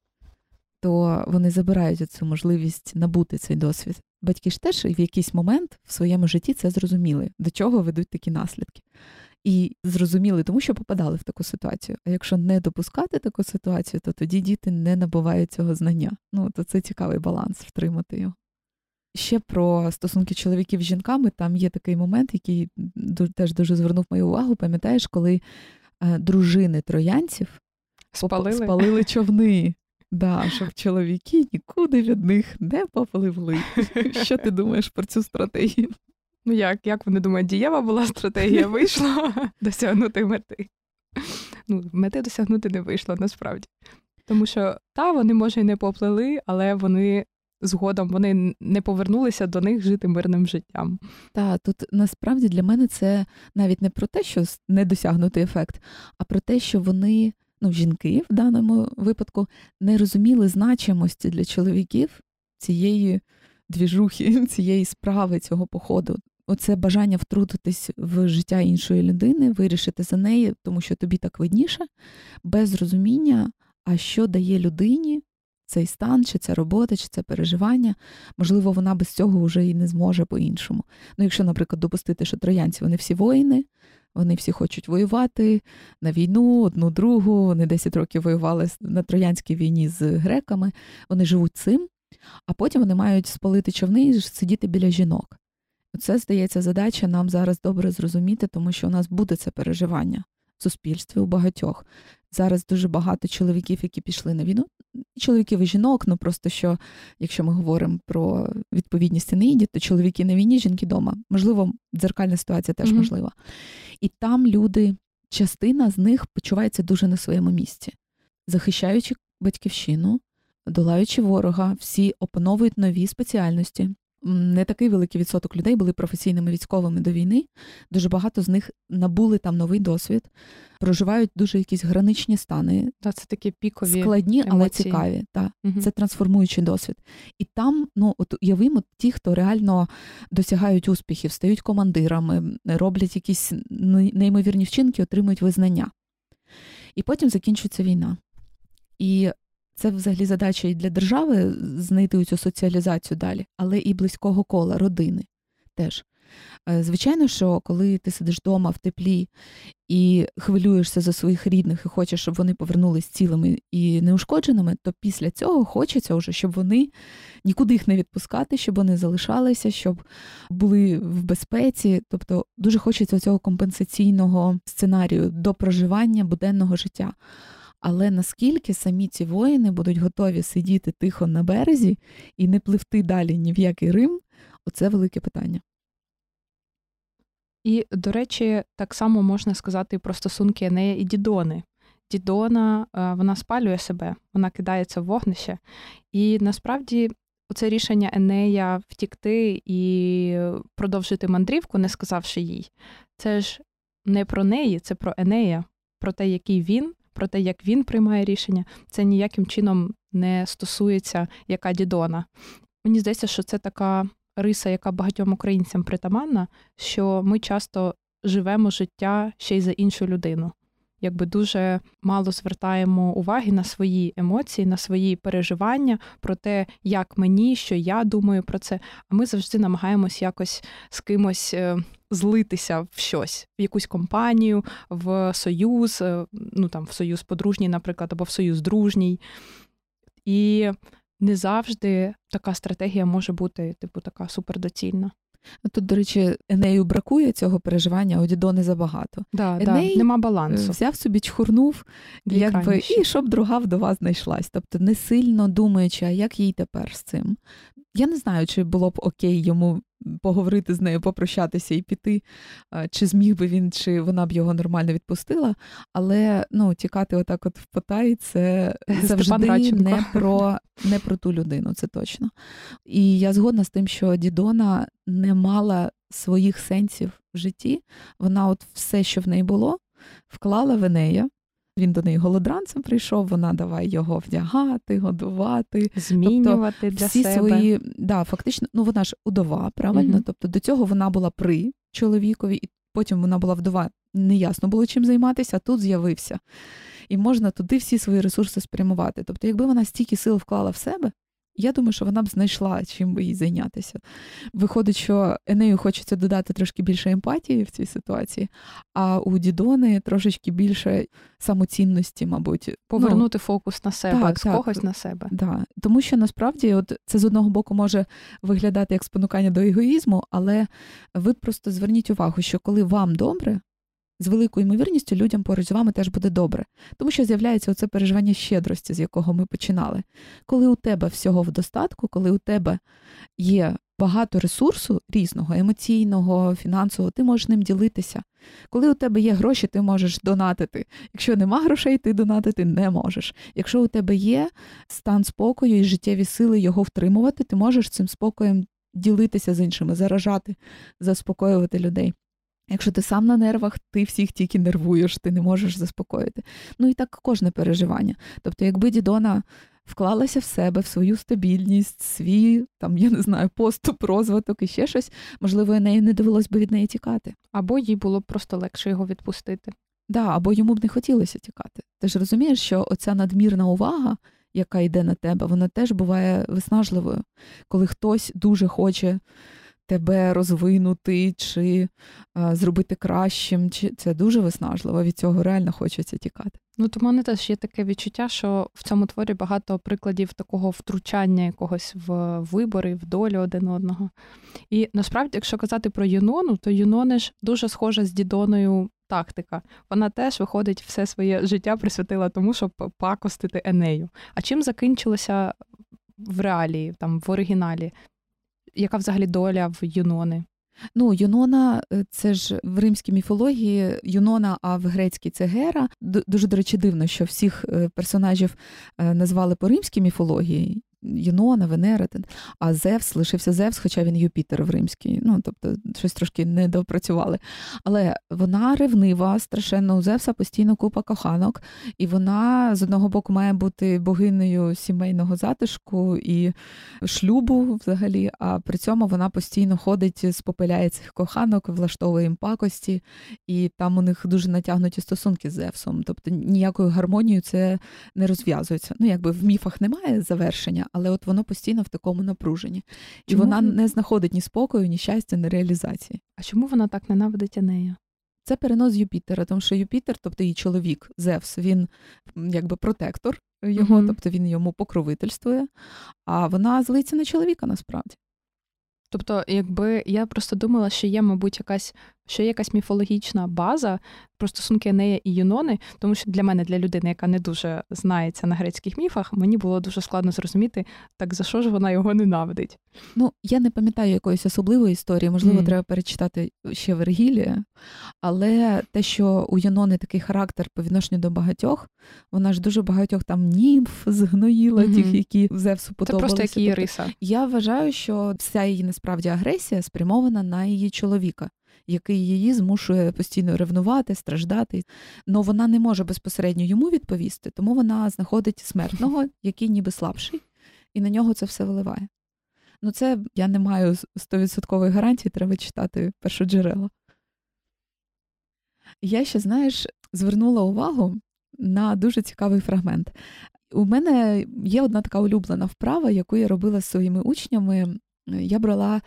то вони забирають цю можливість набути цей досвід. Батьки ж теж в якийсь момент в своєму житті це зрозуміли, до чого ведуть такі наслідки. І зрозуміли, тому що попадали в таку ситуацію. А якщо не допускати таку ситуацію, то тоді діти не набувають цього знання. Ну, то це цікавий баланс втримати його. Ще про стосунки чоловіків з жінками там є такий момент, який теж дуже звернув мою увагу. Пам'ятаєш, коли е, дружини троянців спалили, спалили човни, Да, щоб чоловіки нікуди від них не попливли. Що ти думаєш про цю стратегію? Ну як як вони думають, дієва була стратегія, вийшла досягнути мети. Ну, мети досягнути не вийшло насправді. Тому що та, вони, може, і не поплили, але вони згодом вони не повернулися до них жити мирним життям. Так, тут насправді для мене це навіть не про те, що не досягнути ефект, а про те, що вони, ну, жінки в даному випадку, не розуміли значимості для чоловіків цієї двіжухи, цієї справи, цього походу. Оце бажання втрутитись в життя іншої людини, вирішити за неї, тому що тобі так видніше, без розуміння, а що дає людині цей стан, чи ця робота, чи це переживання. Можливо, вона без цього вже і не зможе по-іншому. Ну, якщо, наприклад, допустити, що троянці вони всі воїни, вони всі хочуть воювати на війну, одну другу. Вони 10 років воювали на троянській війні з греками, вони живуть цим, а потім вони мають спалити човни і сидіти біля жінок. Це, здається, задача нам зараз добре зрозуміти, тому що у нас буде це переживання в суспільстві у багатьох. Зараз дуже багато чоловіків, які пішли на війну, чоловіків і жінок, ну просто що, якщо ми говоримо про відповідність Енеїді, то чоловіки на війні, жінки вдома. Можливо, дзеркальна ситуація теж mm-hmm. можлива. І там люди, частина з них почувається дуже на своєму місці, захищаючи батьківщину, долаючи ворога, всі опановують нові спеціальності не такий великий відсоток людей були професійними військовими до війни. Дуже багато з них набули там новий досвід, проживають дуже якісь граничні стани. Та це такі пікові складні, емоції. але цікаві. Та угу. це трансформуючий досвід. І там, ну от уявимо, ті, хто реально досягають успіхів, стають командирами, роблять якісь неймовірні вчинки, отримують визнання. І потім закінчується війна. І це взагалі задача і для держави знайти цю соціалізацію далі, але і близького кола, родини теж. Е, звичайно, що коли ти сидиш вдома в теплі і хвилюєшся за своїх рідних і хочеш, щоб вони повернулись цілими і неушкодженими, то після цього хочеться вже, щоб вони нікуди їх не відпускати, щоб вони залишалися, щоб були в безпеці. Тобто дуже хочеться цього компенсаційного сценарію до проживання буденного життя. Але наскільки самі ці воїни будуть готові сидіти тихо на березі і не пливти далі ні в який Рим, оце велике питання. І, до речі, так само можна сказати про стосунки Енея і Дідони. Дідона е, вона спалює себе, вона кидається в вогнище. І насправді це рішення Енея втікти і продовжити мандрівку, не сказавши їй, це ж не про неї, це про Енея, про те, який він, про те, як він приймає рішення, це ніяким чином не стосується яка дідона. Мені здається, що це така риса, яка багатьом українцям притаманна, що ми часто живемо життя ще й за іншу людину. Якби дуже мало звертаємо уваги на свої емоції, на свої переживання, про те, як мені, що я думаю про це. А ми завжди намагаємось якось з кимось е, злитися в щось, в якусь компанію, в союз, е, ну там в союз подружній, наприклад, або в союз дружній. І не завжди така стратегія може бути, типу, така супердоцільна. Тут, до речі, Енею бракує цього переживання, у Дідони забагато. Да, Еней да, нема балансу. Взяв собі чхурнув, якби, і щоб друга вдова знайшлась. Тобто не сильно думаючи, а як їй тепер з цим. Я не знаю, чи було б окей йому поговорити з нею, попрощатися і піти, чи зміг би він, чи вона б його нормально відпустила. Але ну, тікати отак от в Потай це завжди не про, не про ту людину, це точно. І я згодна з тим, що Дідона не мала своїх сенсів в житті. Вона от все, що в неї було, вклала в Енея. Він до неї голодранцем прийшов, вона давай його вдягати, годувати, змінювати тобто, для всі себе. свої да, фактично, ну вона ж удова, правильно? Угу. Тобто до цього вона була при чоловікові, і потім вона була вдова. Неясно було чим займатися, а тут з'явився. І можна туди всі свої ресурси спрямувати. Тобто, якби вона стільки сил вклала в себе, я думаю, що вона б знайшла чим би їй зайнятися. Виходить, що Енею хочеться додати трошки більше емпатії в цій ситуації, а у Дідони трошечки більше самоцінності, мабуть. Повернути ну, фокус на себе, так, з так, когось на себе. Да. Тому що насправді, от це з одного боку може виглядати як спонукання до егоїзму, але ви просто зверніть увагу, що коли вам добре, з великою ймовірністю людям поруч з вами теж буде добре, тому що з'являється оце переживання щедрості, з якого ми починали. Коли у тебе всього в достатку, коли у тебе є багато ресурсу різного, емоційного, фінансового, ти можеш ним ділитися. Коли у тебе є гроші, ти можеш донатити. Якщо нема грошей, ти донатити не можеш. Якщо у тебе є стан спокою і життєві сили його втримувати, ти можеш цим спокоєм ділитися з іншими, заражати, заспокоювати людей. Якщо ти сам на нервах, ти всіх тільки нервуєш, ти не можеш заспокоїти. Ну і так кожне переживання. Тобто, якби Дідона вклалася в себе, в свою стабільність, свій там, я не знаю, поступ, розвиток і ще щось, можливо, неї не довелось би від неї тікати. Або їй було б просто легше його відпустити. Да, або йому б не хотілося тікати. Ти ж розумієш, що оця надмірна увага, яка йде на тебе, вона теж буває виснажливою, коли хтось дуже хоче тебе розвинути чи а, зробити кращим. Чи Це дуже виснажливо, від цього реально хочеться тікати. Ну, то в мене теж є таке відчуття, що в цьому творі багато прикладів такого втручання якогось в вибори, в долю один одного. І насправді, якщо казати про Юнону, то Юнони ж дуже схожа з Дідоною тактика. Вона теж виходить все своє життя присвятила тому, щоб пакостити Енею. А чим закінчилося в реалії, там в оригіналі? Яка взагалі доля в Юнони? Ну, Юнона, е, це ж в римській міфології Юнона, а в грецькій це Гера. Дуже, до речі, дивно, що всіх е, персонажів е, назвали по римській міфології. Юнона, Венера, а Зевс лишився Зевс, хоча він Юпітер в римській. Ну, тобто, щось трошки не допрацювали. Але вона ревнива, страшенно у Зевса постійно купа коханок, і вона з одного боку має бути богинею сімейного затишку і шлюбу взагалі, а при цьому вона постійно ходить, спопиляє цих коханок, влаштовує їм пакості, і там у них дуже натягнуті стосунки з Зевсом. Тобто ніякою гармонією це не розв'язується. Ну, якби в міфах немає завершення але от воно постійно в такому напруженні. І чому вона не знаходить ні спокою, ні щастя, ні реалізації. А чому вона так ненавидить Енея? Це перенос Юпітера, тому що Юпітер, тобто її чоловік, Зевс, він якби протектор його, mm тобто він йому покровительствує, а вона злиться на чоловіка насправді. Тобто, якби я просто думала, що є, мабуть, якась що є якась міфологічна база про стосунки Енея і Юнони, тому що для мене, для людини, яка не дуже знається на грецьких міфах, мені було дуже складно зрозуміти, так за що ж вона його ненавидить. Ну, я не пам'ятаю якоїсь особливої історії, можливо, mm. треба перечитати ще Вергілія, але те, що у Юнони такий характер по відношенню до багатьох, вона ж дуже багатьох там німф згноїла, mm-hmm. тих, які Зевсу подобалися. Це просто як її тобто риса. Я вважаю, що вся її насправді агресія спрямована на її чоловіка який її змушує постійно ревнувати, страждати. Но вона не може безпосередньо йому відповісти, тому вона знаходить смертного, який ніби слабший, і на нього це все виливає. Ну, це я не маю стовідсоткової гарантії, треба читати першоджерела. Я ще, знаєш, звернула увагу на дуже цікавий фрагмент. У мене є одна така улюблена вправа, яку я робила з своїми учнями я брала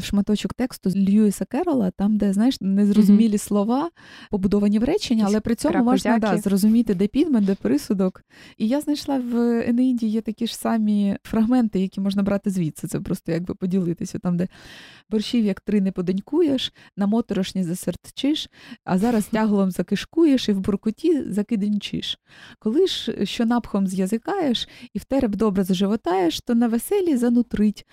шматочок тексту з Льюіса Керрола, там, де знаєш незрозумілі mm-hmm. слова, побудовані в речення, але при цьому можна да, зрозуміти, де підмен, де присудок. І я знайшла в Енеїді є такі ж самі фрагменти, які можна брати звідси. Це просто якби поділитися, там, де борщів, як три не подонькуєш, на моторошні засердчиш, а зараз тяглом закишкуєш і в буркуті закиденчиш. Коли ж що напхом з'язикаєш і в тереб добре заживотаєш, то на веселі занутрить,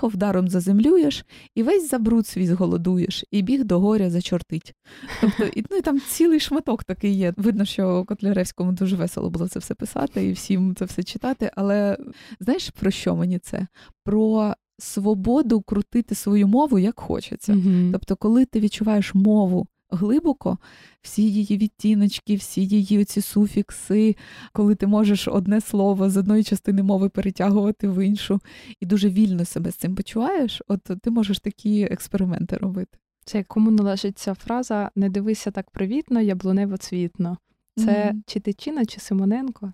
облихо вдаром заземлюєш, і весь забруд свій зголодуєш, і біг до горя зачортить. Тобто, і, ну, і там цілий шматок такий є. Видно, що Котляревському дуже весело було це все писати і всім це все читати. Але знаєш, про що мені це? Про свободу крутити свою мову як хочеться. Mm-hmm. Тобто, коли ти відчуваєш мову глибоко, всі її відтіночки, всі її ці суфікси, коли ти можеш одне слово з одної частини мови перетягувати в іншу, і дуже вільно себе з цим почуваєш, от ти можеш такі експерименти робити. Це кому належить ця фраза не дивися так привітно, яблунево цвітно. Це mm-hmm. чи Тичина, чи Симоненко?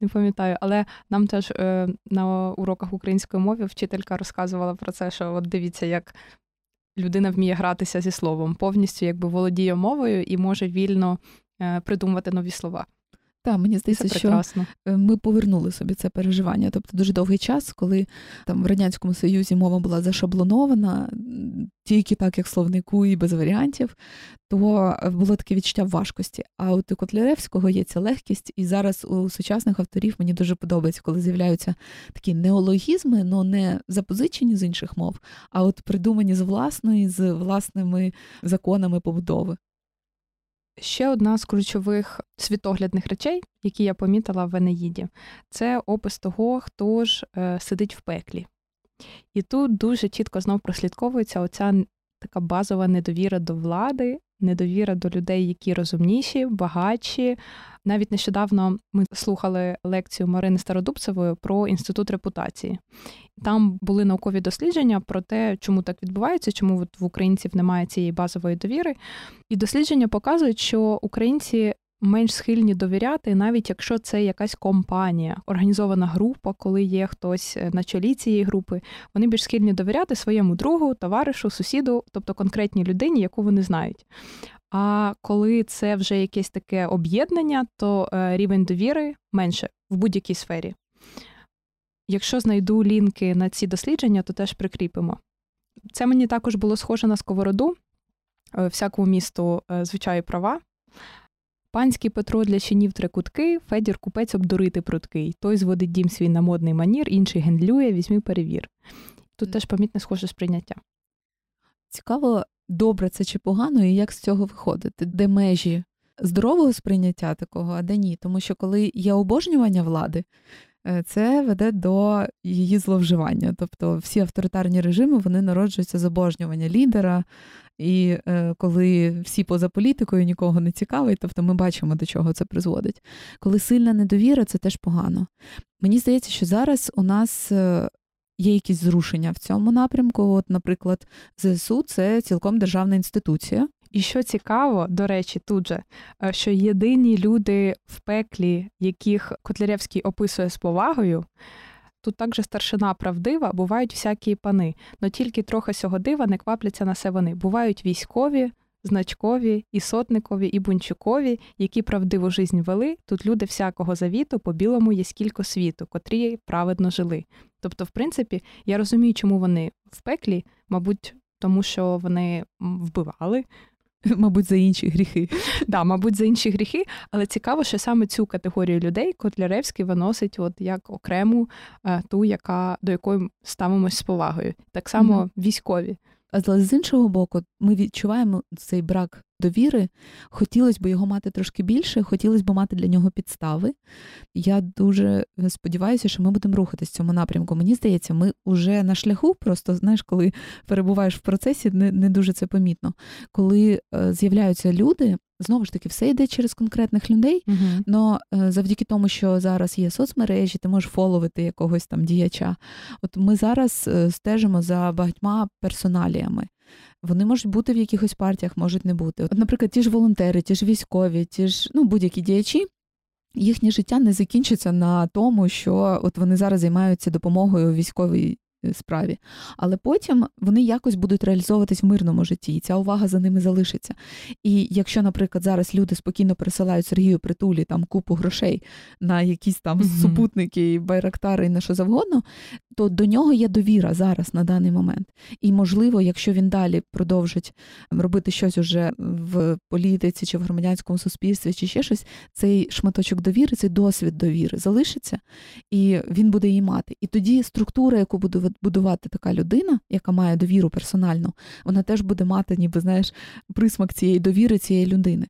Не пам'ятаю, але нам теж е, на уроках української мови вчителька розказувала про це, що от дивіться, як людина вміє гратися зі словом, повністю якби володіє мовою і може вільно е, придумувати нові слова. Так, мені здається, це що е, ми повернули собі це переживання. Тобто дуже довгий час, коли там в радянському союзі мова була зашаблонована, тільки так, як словнику, і без варіантів, то було таке відчуття важкості. А от у Котляревського є ця легкість, і зараз у сучасних авторів мені дуже подобається, коли з'являються такі неологізми, але не запозичені з інших мов, а от придумані з власної, з власними законами побудови. Ще одна з ключових світоглядних речей, які я помітила в Енеїді, це опис того, хто ж е, сидить в пеклі. І тут дуже чітко знов прослідковується оця така базова недовіра до влади, недовіра до людей, які розумніші, багатші. Навіть нещодавно ми слухали лекцію Марини Стародубцевої про інститут репутації. Там були наукові дослідження про те, чому так відбувається, чому в українців немає цієї базової довіри. І дослідження показують, що українці менш схильні довіряти, навіть якщо це якась компанія, організована група, коли є хтось е, на чолі цієї групи, вони більш схильні довіряти своєму другу, товаришу, сусіду, тобто конкретній людині, яку вони знають. А коли це вже якесь таке об'єднання, то е, рівень довіри менше в будь-якій сфері. Якщо знайду лінки на ці дослідження, то теж прикріпимо. Це мені також було схоже на сковороду, е, всякому місту звичаю права. Панський Петро для чинів три кутки, Федір купець обдурити пруткий. Той зводить дім свій на модний манір, інший гендлює, візьми перевір. Тут теж помітне схоже сприйняття. Цікаво, добре це чи погано, і як з цього виходити, де межі здорового сприйняття такого, а де ні. Тому що коли є обожнювання влади, Е, це веде до її зловживання. Тобто всі авторитарні режими вони народжуються з обожнювання лідера, і е, коли всі поза політикою нікого не цікавить, тобто ми бачимо, до чого це призводить. Коли сильна недовіра, це теж погано. Мені здається, що зараз у нас. Е, є якісь зрушення в цьому напрямку. От, наприклад, ЗСУ це цілком державна інституція, і що цікаво, до речі, тут же, е, що єдині люди в пеклі, яких Котляревський описує з повагою, тут також старшина правдива, бувають всякі пани, но тільки трохи сього дива не квапляться на все вони. Бувають військові, значкові, і сотникові, і бунчукові, які правдиву жизнь вели. Тут люди всякого завіту по білому є скільки світу, котрі праведно жили. Тобто, в принципі, я розумію, чому вони в пеклі, мабуть, тому що вони вбивали. Мабуть, за інші гріхи. Да, мабуть, за інші гріхи, але цікаво, що саме цю категорію людей Котляревський виносить от як окрему е, ту, яка до якої ставимось з повагою. Так само mm-hmm. військові. Але з іншого боку, ми відчуваємо цей брак довіри. Хотілося б його мати трошки більше, хотілося б мати для нього підстави. Я дуже сподіваюся, що ми будемо рухатись в цьому напрямку. Мені здається, ми вже на шляху, просто знаєш, коли перебуваєш в процесі, не не дуже це помітно. Коли е, з'являються люди, Знову ж таки, все йде через конкретних людей, але завдяки тому, що зараз є соцмережі, ти можеш фоловити якогось там діяча. От ми зараз е, стежимо за багатьма персоналіями. Вони можуть бути в якихось партіях, можуть не бути. От, наприклад, ті ж волонтери, ті ж військові, ті ж ну будь-які діячі. Їхнє життя не закінчиться на тому, що от вони зараз займаються допомогою військовій справі. Але потім вони якось будуть реалізовуватись в мирному житті, і ця увага за ними залишиться. І якщо, наприклад, зараз люди спокійно пересилають Сергію Притулі там купу грошей на якісь там mm супутники, байрактари і на що завгодно, то до нього є довіра зараз на даний момент. І можливо, якщо він далі продовжить робити щось уже в політиці чи в громадянському суспільстві, чи ще щось, цей шматочок довіри, цей досвід довіри залишиться, і він буде її мати. І тоді структура, яку буде будувати така людина, яка має довіру персональну, вона теж буде мати, ніби знаєш, присмак цієї довіри цієї людини.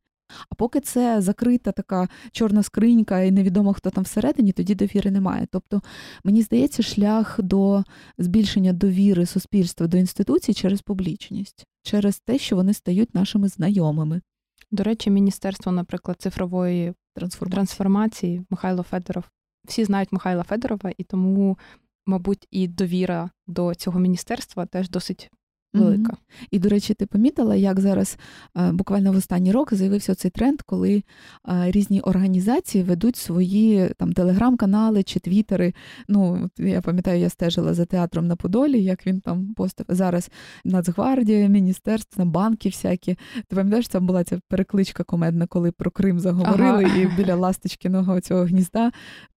А поки це закрита така чорна скринька і невідомо, хто там всередині, тоді довіри немає. Тобто, мені здається, шлях до збільшення довіри суспільства до інституцій через публічність, через те, що вони стають нашими знайомими. До речі, Міністерство, наприклад, цифрової трансформації, трансформації Михайло Федоров. Всі знають Михайла Федорова, і тому, мабуть, і довіра до цього міністерства теж досить велика. Угу. І, до речі, ти помітила, як зараз е, буквально в останній рок з'явився цей тренд, коли е, різні організації ведуть свої там телеграм-канали чи твіттери. Ну, я пам'ятаю, я стежила за театром на Подолі, як він там постав. Зараз Нацгвардія, міністерство, банки всякі. Ти пам'ятаєш, це була ця перекличка комедна, коли про Крим заговорили, ага. і біля ласточкиного цього гнізда.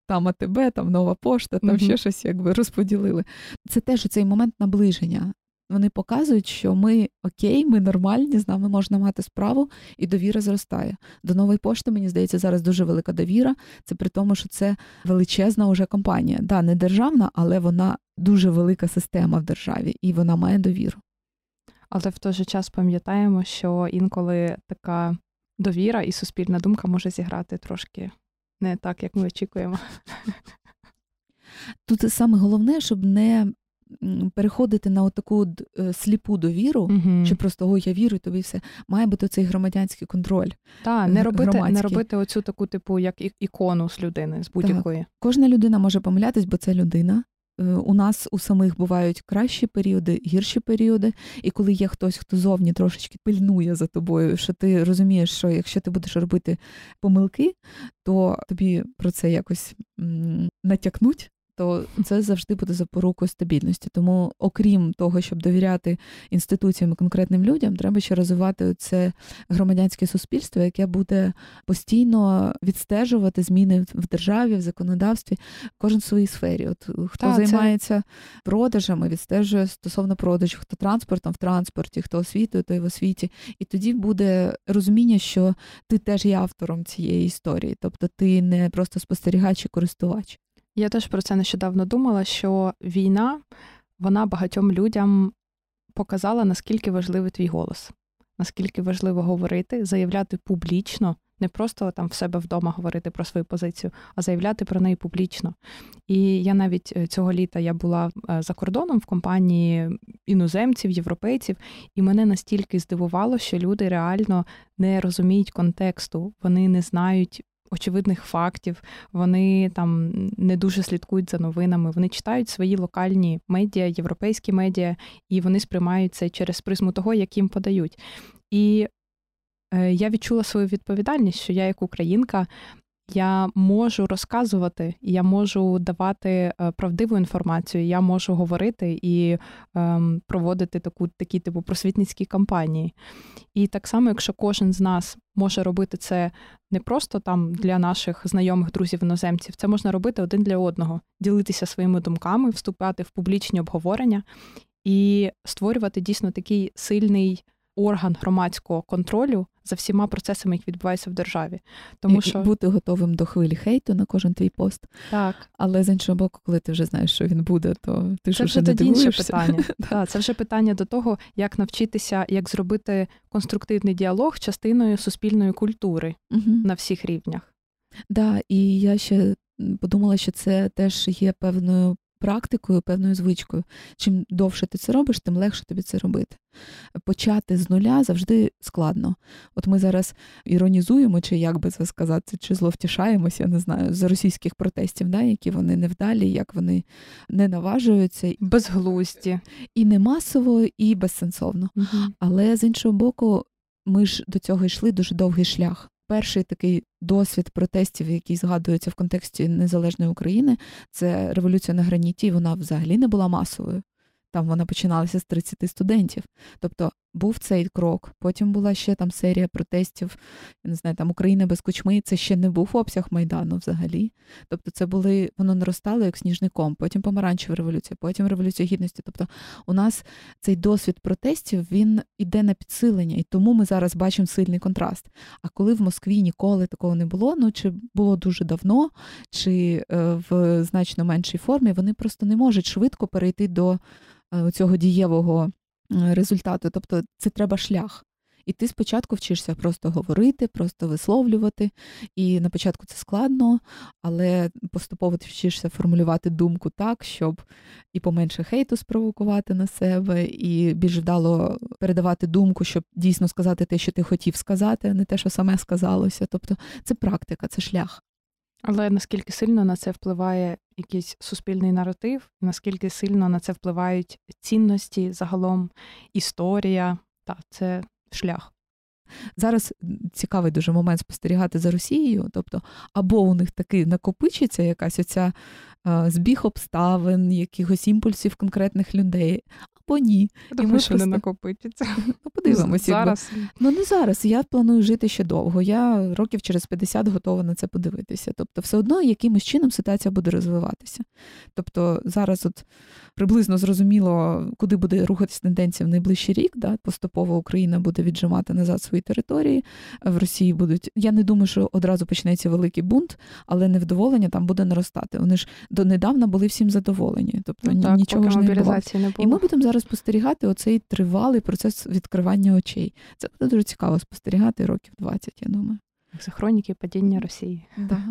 Там АТБ, там нова пошта, там uh ще щось якби розподілили. Це теж цей момент наближення вони показують, що ми окей, ми нормальні, з нами можна мати справу, і довіра зростає. До нової пошти, мені здається, зараз дуже велика довіра. Це при тому, що це величезна уже компанія. Да, не державна, але вона дуже велика система в державі, і вона має довіру. Але в той же час пам'ятаємо, що інколи така довіра і суспільна думка може зіграти трошки не так, як ми очікуємо. Тут саме головне, щоб не переходити на таку е, сліпу довіру, угу. чи просто о, я вірю, тобі все має бути цей громадянський контроль. Так, не робити не робити оцю таку, типу, як ікону з людини, з будь-якої. Кожна людина може помилятись, бо це людина. Е, у нас у самих бувають кращі періоди, гірші періоди, і коли є хтось, хто зовні трошечки пильнує за тобою, що ти розумієш, що якщо ти будеш робити помилки, то тобі про це якось натякнуть, то це завжди буде запорукою стабільності. Тому, окрім того, щоб довіряти інституціям і конкретним людям, треба ще розвивати це громадянське суспільство, яке буде постійно відстежувати зміни в державі, в законодавстві, кожен в своїй сфері. От хто Та, займається це... продажами, відстежує стосовно продажів, хто транспортом в транспорті, хто освітою, той в освіті. І тоді буде розуміння, що ти теж є автором цієї історії, тобто ти не просто спостерігач і користувач. Я теж про це нещодавно думала, що війна вона багатьом людям показала, наскільки важливий твій голос, наскільки важливо говорити, заявляти публічно, не просто там в себе вдома говорити про свою позицію, а заявляти про неї публічно. І я навіть е, цього літа я була е, за кордоном в компанії іноземців, європейців, і мене настільки здивувало, що люди реально не розуміють контексту, вони не знають очевидних фактів, вони там не дуже слідкують за новинами, вони читають свої локальні медіа, європейські медіа, і вони сприймають це через призму того, як їм подають. І е, я відчула свою відповідальність, що я, як українка, я можу розказувати, я можу давати е, правдиву інформацію, я можу говорити і ем, проводити таку такі типу просвітницькі кампанії. І так само, якщо кожен з нас може робити це не просто там для наших знайомих друзів іноземців, це можна робити один для одного, ділитися своїми думками, вступати в публічні обговорення і створювати дійсно такий сильний орган громадського контролю за всіма процесами, які відбуваються в державі. Тому і, що бути готовим до хвилі хейту на кожен твій пост. Так. Але з іншого боку, коли ти вже знаєш, що він буде, то ти ж вже не тоді інше питання. Так, Це вже питання до того, як навчитися, як зробити конструктивний діалог частиною суспільної культури на всіх рівнях. Так, да, і я ще подумала, що це теж є певною практикою, певною звичкою. Чим довше ти це робиш, тим легше тобі це робити. Почати з нуля завжди складно. От ми зараз іронізуємо, чи як би це сказати, чи зловтішаємося, я не знаю, з російських протестів, да, які вони невдалі, як вони не наважуються. Безглузді. І не масово, і безсенсовно. Угу. Але з іншого боку, ми ж до цього йшли дуже довгий шлях. Перший такий досвід протестів, який згадується в контексті незалежної України, це революція на граніті. Вона взагалі не була масовою. Там вона починалася з 30 студентів. Тобто був цей крок. Потім була ще там серія протестів. Я не знаю, там Україна без кучми. Це ще не був обсяг Майдану взагалі. Тобто, це були воно наростало як сніжний ком, потім помаранчева революція, потім революція гідності. Тобто, у нас цей досвід протестів він іде на підсилення, і тому ми зараз бачимо сильний контраст. А коли в Москві ніколи такого не було, ну чи було дуже давно, чи е, в значно меншій формі, вони просто не можуть швидко перейти до е, цього дієвого результату. Тобто це треба шлях. І ти спочатку вчишся просто говорити, просто висловлювати. І на початку це складно, але поступово ти вчишся формулювати думку так, щоб і поменше хейту спровокувати на себе, і більш вдало передавати думку, щоб дійсно сказати те, що ти хотів сказати, а не те, що саме сказалося. Тобто це практика, це шлях. Але наскільки сильно на це впливає якийсь суспільний наратив, наскільки сильно на це впливають цінності загалом, історія, та це шлях. Зараз цікавий дуже момент спостерігати за Росією, тобто, або у них таки накопичиться якась оця е, збіг обставин, якихось імпульсів конкретних людей, або ні. Тому і що просто... не накопичиться. Ну, подивимося. Зараз. Ну не зараз. Я планую жити ще довго. Я років через 50 готова на це подивитися. Тобто, все одно якимось чином ситуація буде розвиватися. Тобто, зараз от приблизно зрозуміло, куди буде рухатися тенденція в найближчий рік. Да? Поступово Україна буде віджимати назад свої території. В Росії будуть. Я не думаю, що одразу почнеться великий бунт, але невдоволення там буде наростати. Вони ж донедавна були всім задоволені. Тобто ну, так, нічого ж не було. не було. І ми будемо зараз спостерігати оцей тривалий процес відкривання очей. Це буде дуже цікаво спостерігати років 20, я думаю. Це хроніки падіння Росії. Да.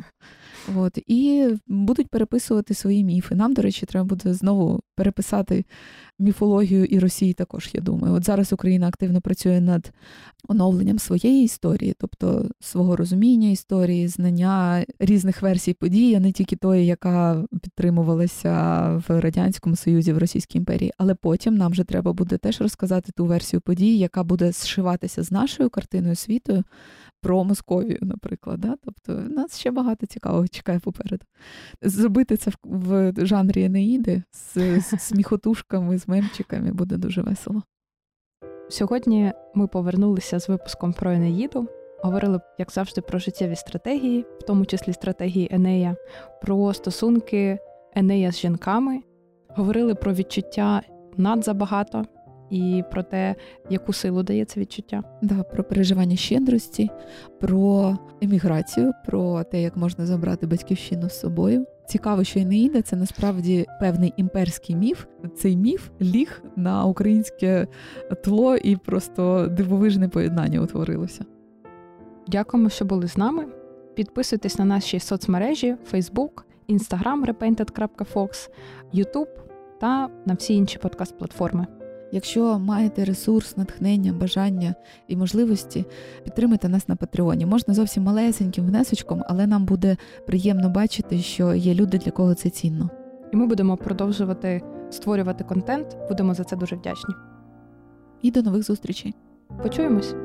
От. І будуть переписувати свої міфи. Нам, до речі, треба буде знову переписати міфологію і Росії також, я думаю. От зараз Україна активно працює над оновленням своєї історії, тобто свого розуміння історії, знання різних версій подій, а не тільки тої, яка підтримувалася в Радянському Союзі, в Російській імперії. Але потім нам вже треба буде теж розказати ту версію подій, яка буде зшиватися з нашою картиною світу про Московію, наприклад. Да? Тобто нас ще багато цікавого чекає попереду. Зробити це в жанрі Енеїди з, з сміхотушками, з мемчиками буде дуже весело. Сьогодні ми повернулися з випуском про Енеїду. Говорили, як завжди, про життєві стратегії, в тому числі стратегії Енея, про стосунки Енея з жінками, говорили про відчуття надзабагато, і про те, яку силу дає це відчуття. Да, про переживання щедрості, про еміграцію, про те, як можна забрати батьківщину з собою. Цікаво, що Енеїда – це насправді певний імперський міф. Цей міф ліг на українське тло і просто дивовижне поєднання утворилося. Дякуємо, що були з нами. Підписуйтесь на наші соцмережі: Facebook, Instagram repainted.fox, YouTube та на всі інші подкаст-платформи. Якщо маєте ресурс, натхнення, бажання і можливості, підтримайте нас на Патреоні. Можна зовсім малесеньким внесочком, але нам буде приємно бачити, що є люди, для кого це цінно. І ми будемо продовжувати створювати контент. Будемо за це дуже вдячні. І до нових зустрічей. Почуємось.